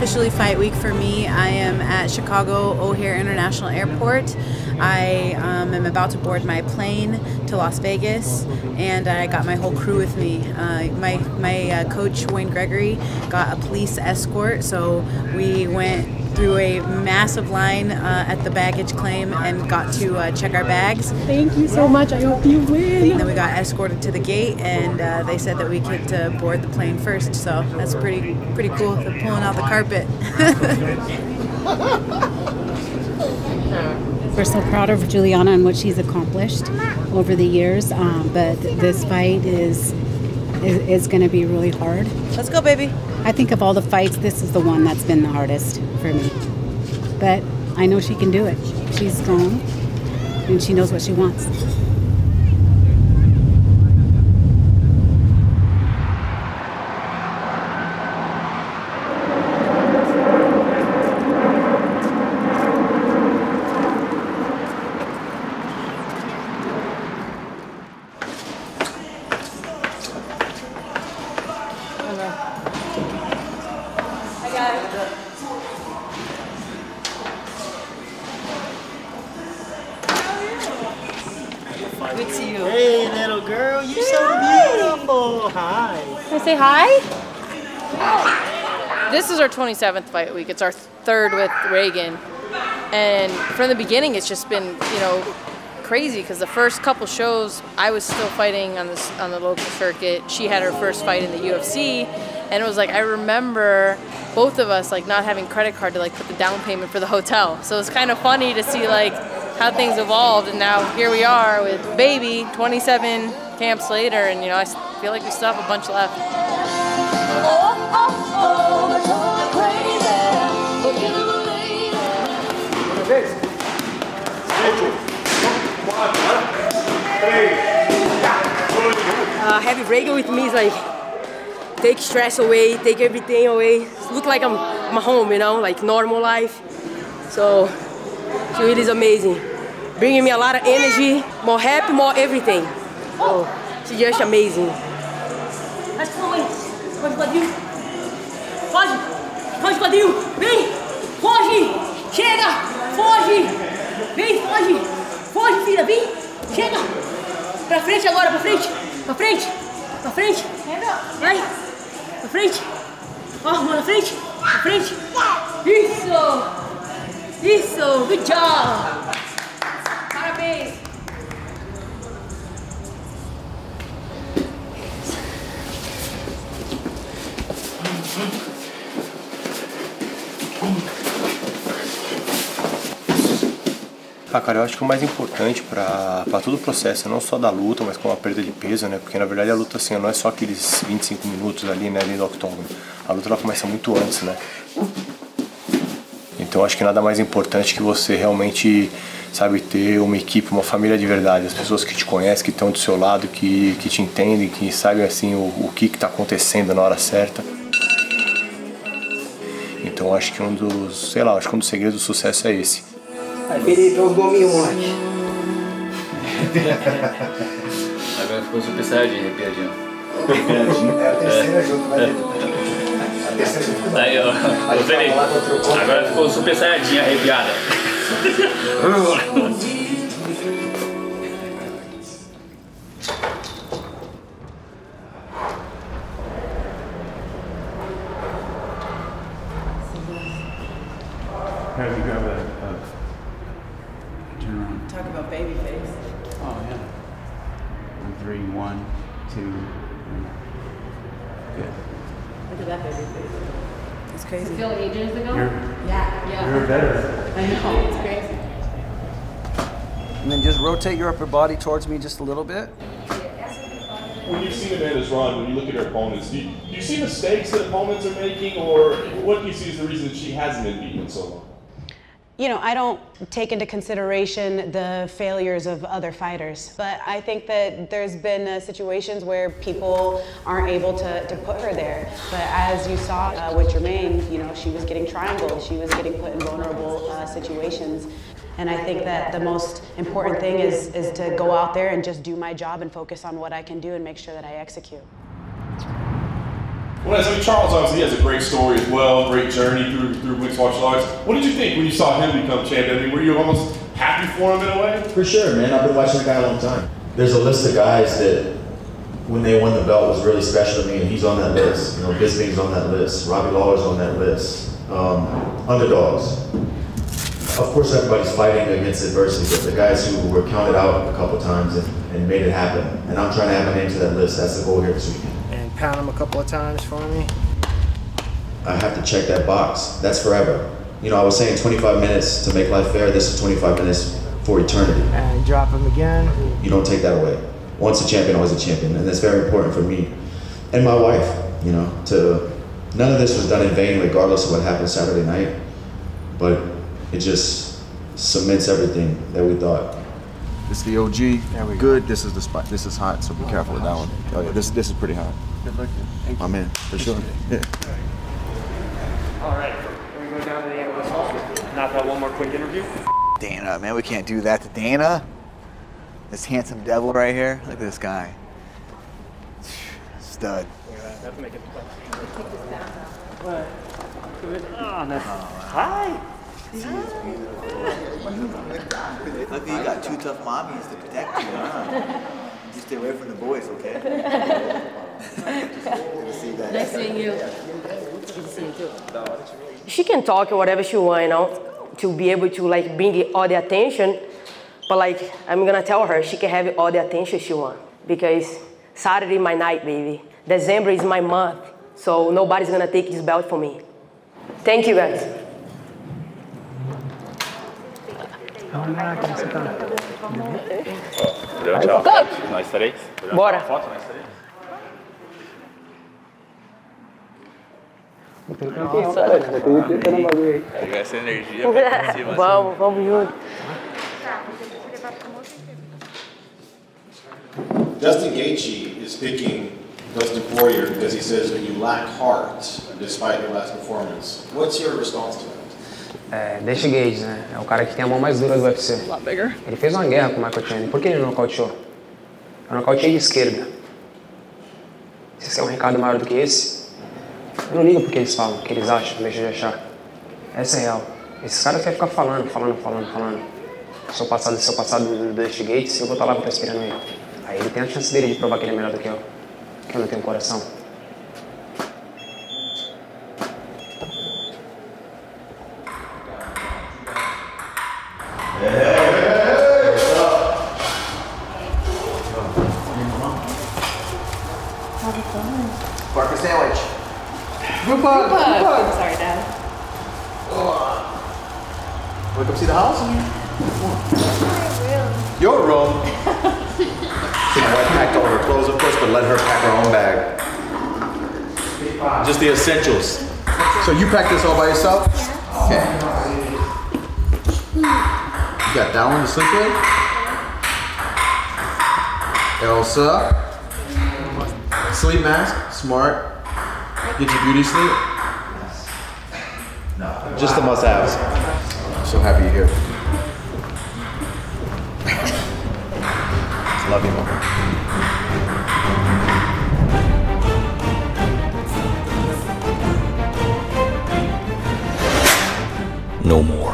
officially fight week for me. I am at Chicago O'Hare International Airport. I um, am about to board my plane to Las Vegas, and I got my whole crew with me. Uh, my my uh, coach Wayne Gregory got a police escort, so we went through a massive line uh, at the baggage claim and got to uh, check our bags. Thank you so much. I hope you win. And then we got escorted to the gate, and uh, they said that we could uh, board the plane first. So that's pretty pretty cool. They're pulling out the carpet. We're so proud of Julianna and what she's accomplished over the years, um, but this fight is is, is going to be really hard. Let's go, baby. I think of all the fights, this is the one that's been the hardest for me. But I know she can do it. She's strong and she knows what she wants. Good to see you. Hey, little girl, you're so beautiful. Hi. Can I say hi? This is our 27th fight week. It's our third with Raegan. And from the beginning, it's just been, you know, crazy because the first couple shows, I was still fighting on this on the local circuit. She had her first fight in the UFC, and it was like I remember both of us like not having credit card to like put the down payment for the hotel. So it's kind of funny to see like how things evolved, and now here we are with baby 27 camps later, and you know I feel like we still have a bunch left. uh, having Raegan with me is like take stress away, take everything away. Look like I'm, I'm home, you know, like normal life. So she really is amazing, bringing me a lot of energy, more happy, more everything. So she's just amazing. Mas foi, foge quadril, foge, foge quadril, vem, foge, chega, foge, vem, foge, foge filha, vem, chega, pra frente agora, pra frente, pra frente, pra frente, vai, pra frente, ó, mão na frente, pra frente, isso, isso, good job, Ah, cara, eu acho que o mais importante pra todo o processo, não só da luta, mas com a perda de peso, né? Porque na verdade a luta assim, não é só aqueles 25 minutos ali, né, ali do octógono. A luta ela começa muito antes, né? Então acho que nada mais importante que você realmente, sabe, ter uma equipe, uma família de verdade, as pessoas que te conhecem, que estão do seu lado, que, que te entendem, que sabem assim o, o que está acontecendo na hora certa. Então acho que um dos, sei lá, acho que um dos segredos do sucesso é esse. Aí, Felipe, é os gominhos, moleque. Agora ficou super saiyajin, arrepiadinho. É a terceira junto, vai. A terceira junto. Aí, ó. Felipe, agora ficou super saiyajin, arrepiada. three, one, two, three. Good. Look at that baby face. It's crazy. Feel ages ago? You're, Yeah, yeah. you're a veteran. I know. It's crazy. And then just rotate your upper body towards me just a little bit. When you've seen Amanda's run, when you look at her opponents, do you, do you see mistakes that opponents are making, or what do you see as the reason that she hasn't been beaten so long? You know, I don't take into consideration the failures of other fighters, but I think that there's been uh, situations where people aren't able to, to put her there. But as you saw uh, with Germaine, you know, she was getting triangled, she was getting put in vulnerable uh, situations. And I think that the most important thing is, is to go out there and just do my job and focus on what I can do and make sure that I execute. Well, I mean, Charles obviously has a great story as well, great journey through through mixed martial arts. What did you think when you saw him become champion? I mean, were you almost happy for him in a way? For sure, man. I've been watching the guy a long time. There's a list of guys that, when they won the belt, was really special to me, and he's on that list. You know, Bisping's on that list. Robbie Lawler's on that list. Um, underdogs. Of course, everybody's fighting against adversity, but the guys who were counted out a couple times and, and made it happen, and I'm trying to have my name to that list. That's the goal here this weekend. And pound him a couple of times for me. I have to check that box. That's forever. You know, I was saying 25 minutes to make life fair. This is 25 minutes for eternity. And drop him again. You don't take that away. Once a champion, always a champion, and that's very important for me and my wife. You know, to none of this was done in vain, regardless of what happened Saturday night. But it just cements everything that we thought. This is the OG. Good. This is the spot. This is hot, so be careful with that one. Oh yeah, this this is pretty hot. Good looking. Thank My man, for sure. Yeah. All right, we're going to go down to the end of this hall. Knock out one more quick interview. Dana, man, we can't do that to Dana. This handsome devil right here. Look at this guy. Stud. That's make it. Oh, no. Hi. Look, you got two tough mommies to protect you, huh? You stay away from the boys, okay? Good to see that. Nice seeing you. Good to see you too. she can talk or whatever she want, you know, to be able to like bring all the attention. But like I'm gonna tell her she can have all the attention she want because Saturday my night, baby. December is my month, so nobody's gonna take this belt from me. Thank you guys. Valeu, tchau. Nós três. Bora. Uma Foto, nós três. Pegar essa energia cima. vamos, vamos junto. Justin Gaethje is picking Dustin Poirier because he says you lack heart despite your last performance. What's your response to that? É, Deixa Gage, né? É o cara que tem a mão mais dura do UFC. Ele fez uma guerra com o Michael Chandler. Por que ele nocauteou? Eu nocauteei de esquerda. Esse é um recado maior do que esse, eu não ligo porque eles falam, o que eles acham, deixa de achar. Essa é real. Esses caras querem ficar falando, falando, falando, falando. Seu passado, seu passado do Dusty Gates, eu vou estar lá pra estar esperando ele. Aí ele tem a chance dele de provar que ele é melhor do que eu. Que eu não tenho coração. Want to come see the house? Your room. See, my wife packed all her clothes, of course, but let her pack her own bag. Just the essentials. So you packed this all by yourself? Yeah. Okay. You got that one to sleep with? Elsa. Sleep mask, smart. Get your beauty sleep. No. Just the must-haves. So happy you're here. Love you, Mom. No more.